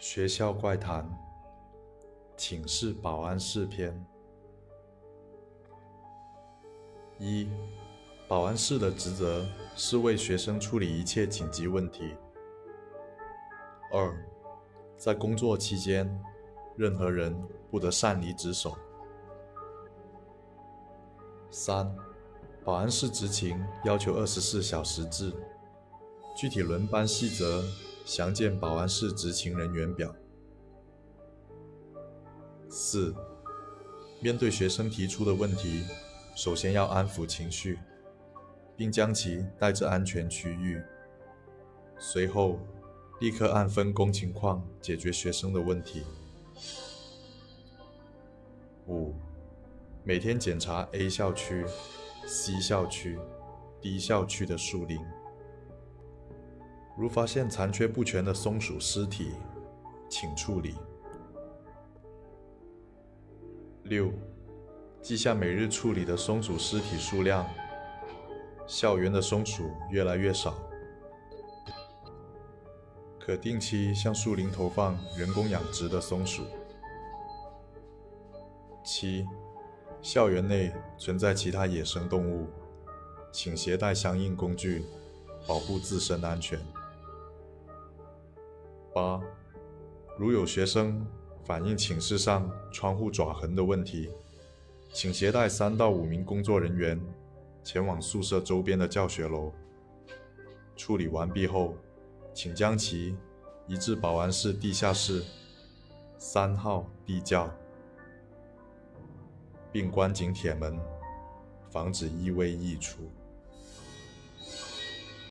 学校怪谈：寝室保安室篇。一、保安室的职责是为学生处理一切紧急问题。二、在工作期间，任何人不得擅离职守。三、保安室执勤要求二十四小时制，具体轮班细则详见保安室执勤人员表。四、面对学生提出的问题，首先要安抚情绪，并将其带至安全区域，随后立刻按分工情况解决学生的问题。五、每天检查 A 校区、C 校区、D 校区的树林，如发现残缺不全的松鼠尸体，请处理。六、记下每日处理的松鼠尸体数量。校园的松鼠越来越少，可定期向树林投放人工养殖的松鼠。七、校园内存在其他野生动物，请携带相应工具，保护自身安全。八、如有学生反映寝室上窗户爪痕的问题，请携带三到五名工作人员前往宿舍周边的教学楼。处理完毕后，请将其移至保安室地下室三号地窖，并关紧铁门，防止异味溢出。